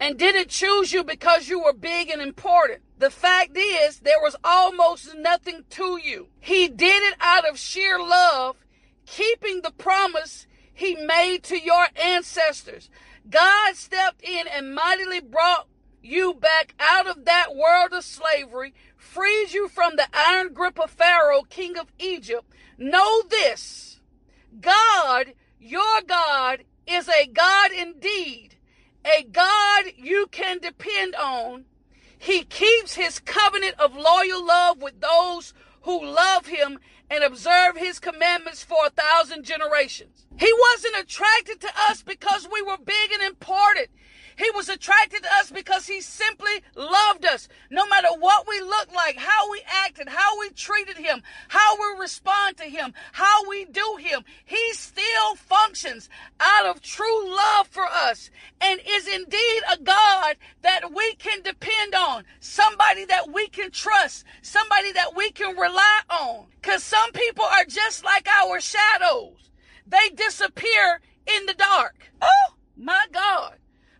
and didn't choose you because you were big and important. The fact is, there was almost nothing to you. He did it out of sheer love, keeping the promise he made to your ancestors. God stepped in and mightily brought you back out of that world of slavery, frees you from the iron grip of Pharaoh, king of Egypt. Know this God, your God, is a God indeed, a God you can depend on. He keeps his covenant of loyal love with those who love him and observe his commandments for a thousand generations. He wasn't attracted to us because we were big and important. He was attracted to us because he simply loved us. No matter what we looked like, how we acted, how we treated him, how we respond to him, how we do him, he still functions out of true love for us and is indeed a God that we can depend on, somebody that we can trust, somebody that we can rely on. Because some people are just like our shadows. They disappear in the dark. Oh my God.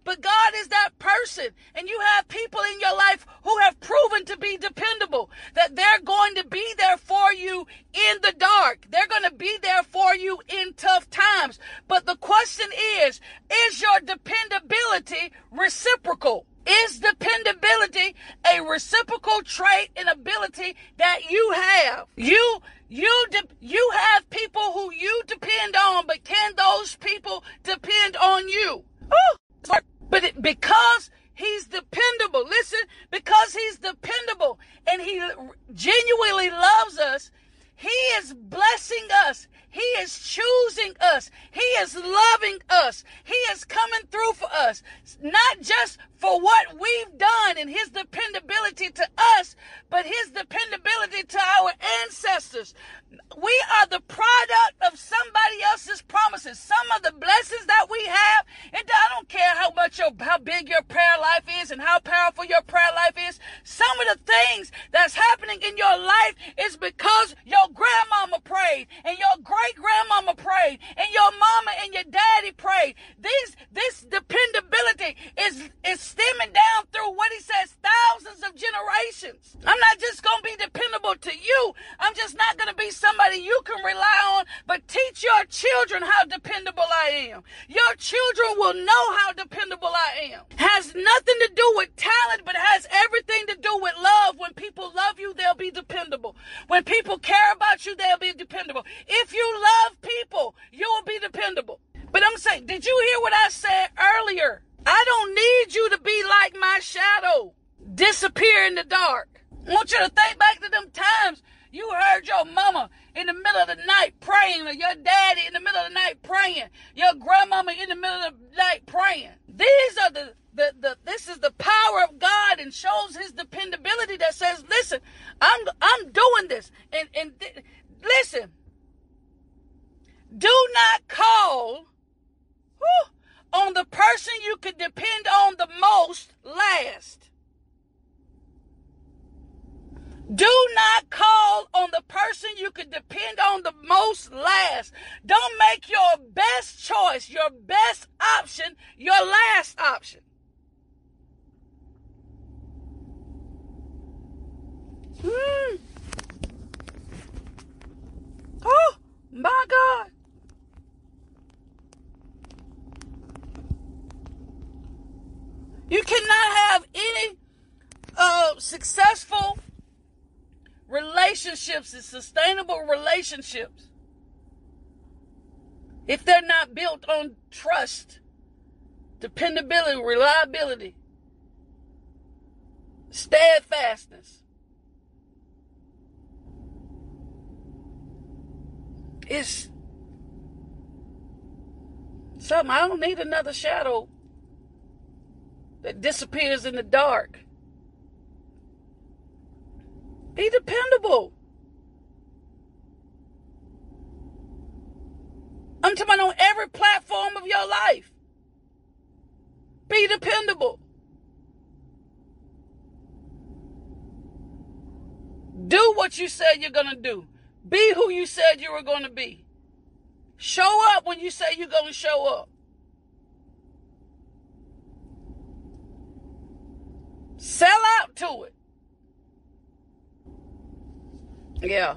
But God is that person. And you have people in your life who have proven to be dependable, that they're going to be there for you in the dark. They're going to be there for you in tough times. But the question is, is your dependability reciprocal? Is dependability a reciprocal trait and ability that you have? You you de- you have people who you depend on, but can those people depend on you? Ooh, but it, because he's dependable, listen, because he's dependable and he genuinely loves us, he is blessing us. He is choosing us. He is loving us. He is coming through for us. Not just for what we've done and his dependability to us, but his dependability to our ancestors. We are the product of somebody else's promises. Some of the blessings that we have, and I don't how your, how big your prayer life is and how powerful your prayer life is. Some of the things that's happening in your life is because your grandmama prayed and your great grandmama prayed and your mama and your daddy prayed. These, this dependability is, is stemming down through what he says, thousands of generations. I'm not just to be dependable to you. I'm just not to be somebody you can rely on, but teach your children how dependable I am. Your children will know how dependable I am. Has nothing to do with talent, but has everything to do with love. When people love you, they'll be dependable. When people care about you, they'll be dependable. If you love people, you will be dependable. But I'm saying, did you hear what I said earlier? I don't need you to be like my shadow, disappear in the dark. I want you to think back to them times you heard your mama in the middle of the night praying, or your daddy in the middle of the night praying, your grandmama in the middle of the night praying. These are the, the, the this is the power of God and shows his dependability that says, listen, I'm I'm doing this. And and th- listen, do not call whew, on the person you could depend on the most last. Do not call on the person you can depend on the most last. Don't make your best choice, your best option, your last option. Hmm. Oh, my God. You cannot have any uh, successful relationships and sustainable relationships if they're not built on trust, dependability, reliability, steadfastness. It's something I don't need another shadow that disappears in the dark. Be dependable. I'm talking about on every platform of your life. Be dependable. Do what you said you're going to do. Be who you said you were going to be. Show up when you say you're going to show up. Sell out to it. Yeah.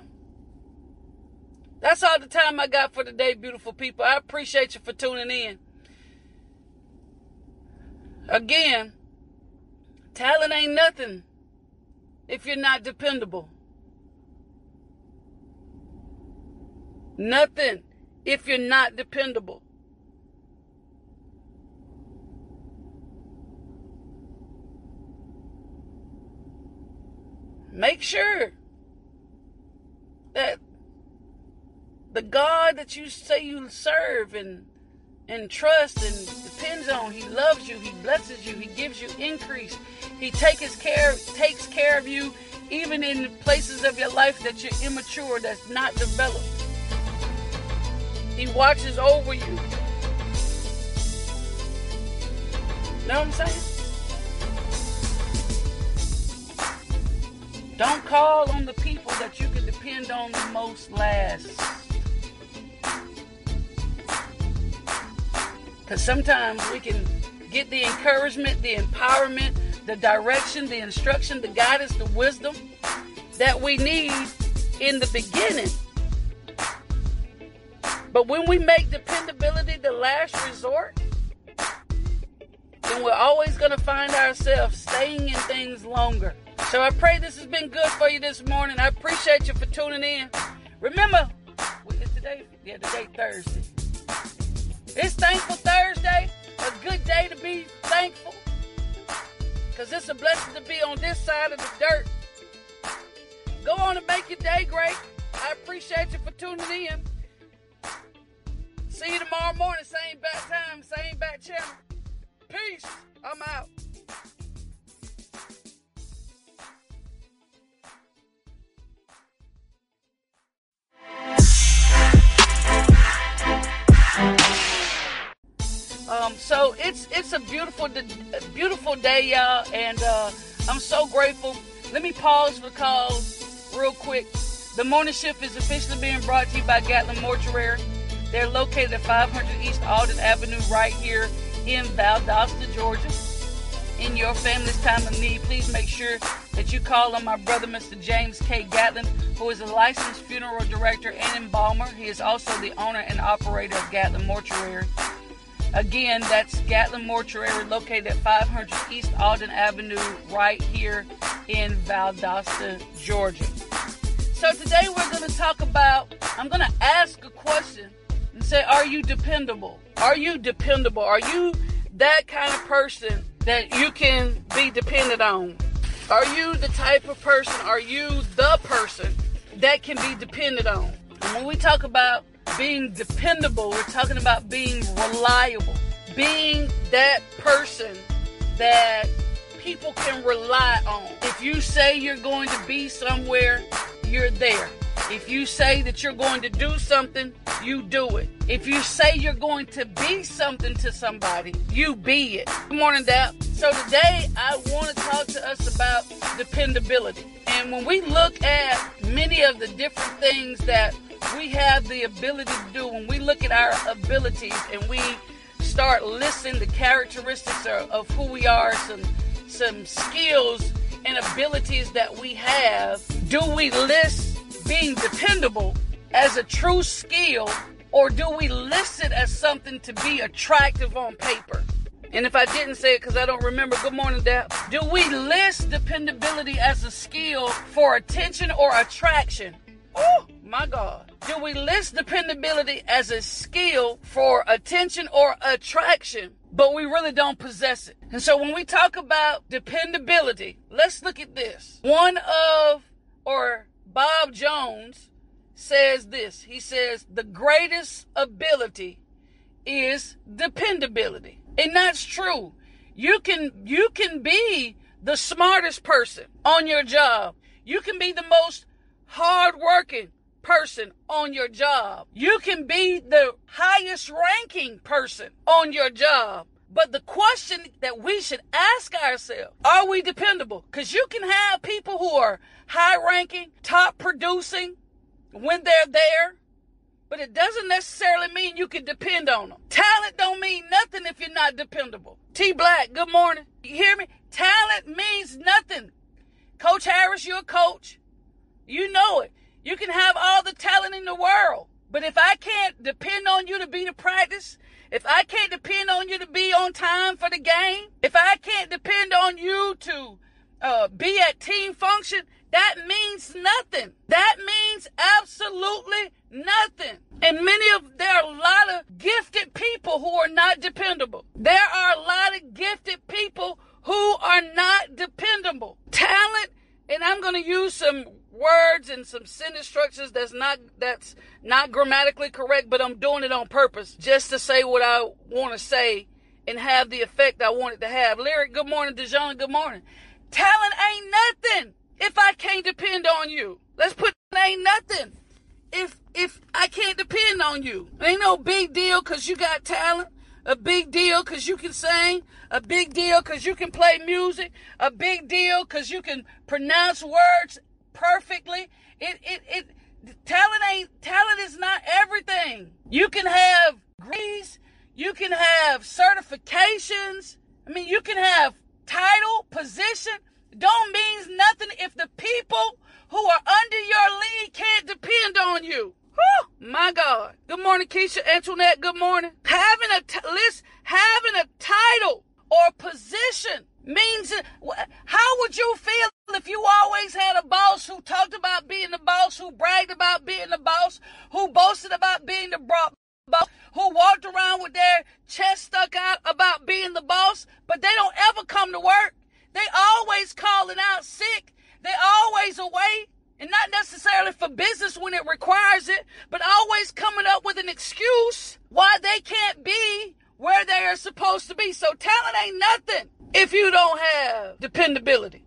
That's all the time I got for today, beautiful people. I appreciate you for tuning in. Again, talent ain't nothing if you're not dependable. Nothing if you're not dependable. Make sure that the God that you say you serve and and trust and depends on, He loves you, He blesses you, He gives you increase. He takes care takes care of you even in places of your life that you're immature, that's not developed. He watches over you. Know what I'm saying? Don't call on the people that you can depend on the most last. Because sometimes we can get the encouragement, the empowerment, the direction, the instruction, the guidance, the wisdom that we need in the beginning. But when we make dependability the last resort, then we're always going to find ourselves staying in things longer. So I pray this has been good for you this morning. I appreciate you for tuning in. Remember, is today? Yeah, today Thursday. It's Thankful Thursday. A good day to be thankful. Because it's a blessing to be on this side of the dirt. Go on and make your day great. I appreciate you for tuning in. See you tomorrow morning, same bat time, same bat channel. Peace. I'm out. Um, so it's it's a beautiful beautiful day, y'all, and uh, I'm so grateful. Let me pause calls real quick. The morning shift is officially being brought to you by Gatlin Mortuary. They're located at 500 East Alden Avenue, right here in Valdosta, Georgia. In your family's time of need, please make sure that you call on my brother, Mr. James K. Gatlin, who is a licensed funeral director and embalmer. He is also the owner and operator of Gatlin Mortuary. Again, that's Gatlin Mortuary, located at 500 East Alden Avenue, right here in Valdosta, Georgia. So today we're going to talk about, I'm going to ask a question say, Are you dependable? Are you dependable? Are you that kind of person that you can be dependent on? Are you the type of person, are you the person that can be depended on? And when we talk about being dependable. We're talking about being reliable, being that person that people can rely on. If you say you're going to be somewhere, you're there. If you say that you're going to do something, you do it. If you say you're going to be something to somebody, you be it. Good morning, Dap. So today I want to talk to us about dependability. And when we look at many of the different things that we have the ability to do, when we look at our abilities and we start listing the characteristics of, who we are, some some skills and abilities that we have, do we list being dependable as a true skill or do we list it as something to be attractive on paper? And if I didn't say it because I don't remember, good morning, Dad. Do we list dependability as a skill for attention or attraction? Oh, my God. Do we list dependability as a skill for attention or attraction, but we really don't possess it? And so when we talk about dependability, let's look at this. One of, or Bob Jones says this. He says, the greatest ability is dependability. And that's true. You can, you can be the smartest person on your job. You can be the most hardworking person on your job. You can be the highest ranking person on your job. But the question that we should ask ourselves, are we dependable? Because you can have people who are high ranking, top producing when they're there, but it doesn't necessarily mean you can depend on them. Talent don't mean nothing if you're not dependable. T Black, good morning. You hear me? Talent means nothing. Coach Harris, you're a coach. You know it. You can have all the talent in the world. But if I can't depend on you to be to practice, if I can't depend on you to be on time for the game, if I can't depend on you to uh, be at team function, that means nothing. That means absolutely nothing. And many of there are a lot of gifted people who are not dependable. There are a lot of gifted people who are not dependable. Talent, and I'm going to use some words and some sentence structures that's not that's not grammatically correct, but I'm doing it on purpose just to say what I want to say and have the effect I want it to have. Lyric, good morning, Dijon, good morning. Talent ain't nothing if I can't depend on you. Let's put ain't nothing if if I can't depend on you. Ain't no big deal cause you got talent. A big deal cause you can sing. A big deal cause you can play music. A big deal cause you can pronounce words perfectly. It it it talent ain't talent is not everything. You can have degrees, you can have certifications. I mean, you can have title, position. Don't means nothing if the people who are under your lead can't depend on you. Whew, my God. Good morning, Keisha Antoinette. Good morning. Having a t- list, having a title or position means how would you feel if you always had a boss who talked about being the boss, who bragged about being the boss, who boasted about being the boss, who walked around with their chest stuck out about being the boss, but they don't ever come to work. They always calling out sick. They always away. And not necessarily for business when it requires it, but always coming up with an excuse why they can't be where they are supposed to be. So talent ain't nothing if you don't have dependability.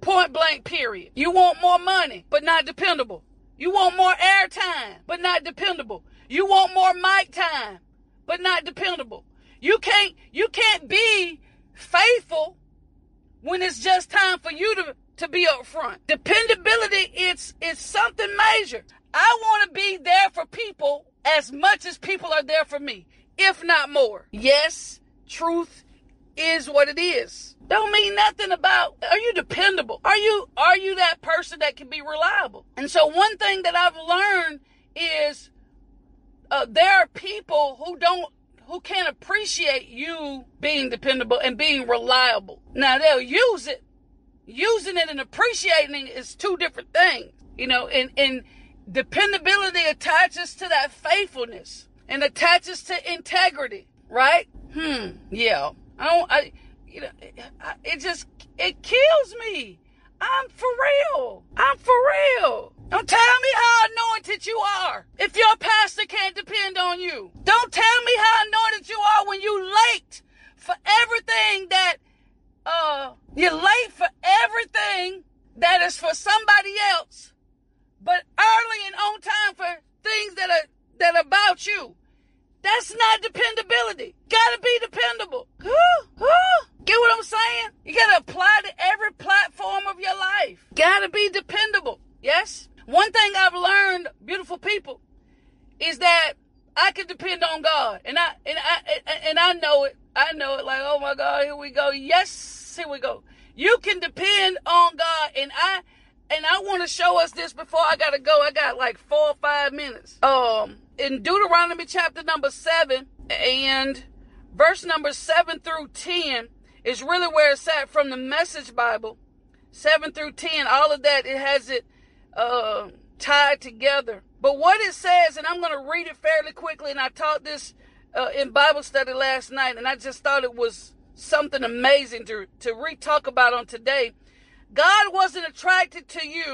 Point blank, period. You want more money, but not dependable. You want more air time, but not dependable. You want more mic time, but not dependable. You can't you can't be faithful when it's just time for you to, to be up front. Dependability it's it's something major. I want to be there for people as much as people are there for me, if not more. Yes, truth is what it is. Don't mean nothing about are you dependable? Are you are you that person that can be reliable? And so one thing that I've learned is uh, there are people who don't who can't appreciate you being dependable and being reliable. Now they'll use it. Using it and appreciating it is two different things. You know, and, and dependability attaches to that faithfulness and attaches to integrity, right? Hmm. Yeah. I don't. I. You know. It just. It kills me. I'm for real. I'm for real. Don't tell me how anointed you are if your pastor can't depend on you. Don't tell me how anointed you are when you late for everything that uh you're late for everything that is for somebody else, but early and on time for things that are that are about you. That's not dependability. Gotta be dependable. Get what I'm saying? You gotta apply to every platform of your life. Gotta be dependable. Yes? One thing I've learned, beautiful people, is that I can depend on God. And I and I and I know it. I know it like, oh my God, here we go. Yes, here we go. You can depend on God. And I and I want to show us this before I gotta go. I got like four or five minutes. Um in Deuteronomy chapter number seven and verse number seven through ten is really where it's at from the message Bible. Seven through ten, all of that, it has it uh, tied together. But what it says, and I'm going to read it fairly quickly, and I taught this uh, in Bible study last night, and I just thought it was something amazing to, to re talk about on today. God wasn't attracted to you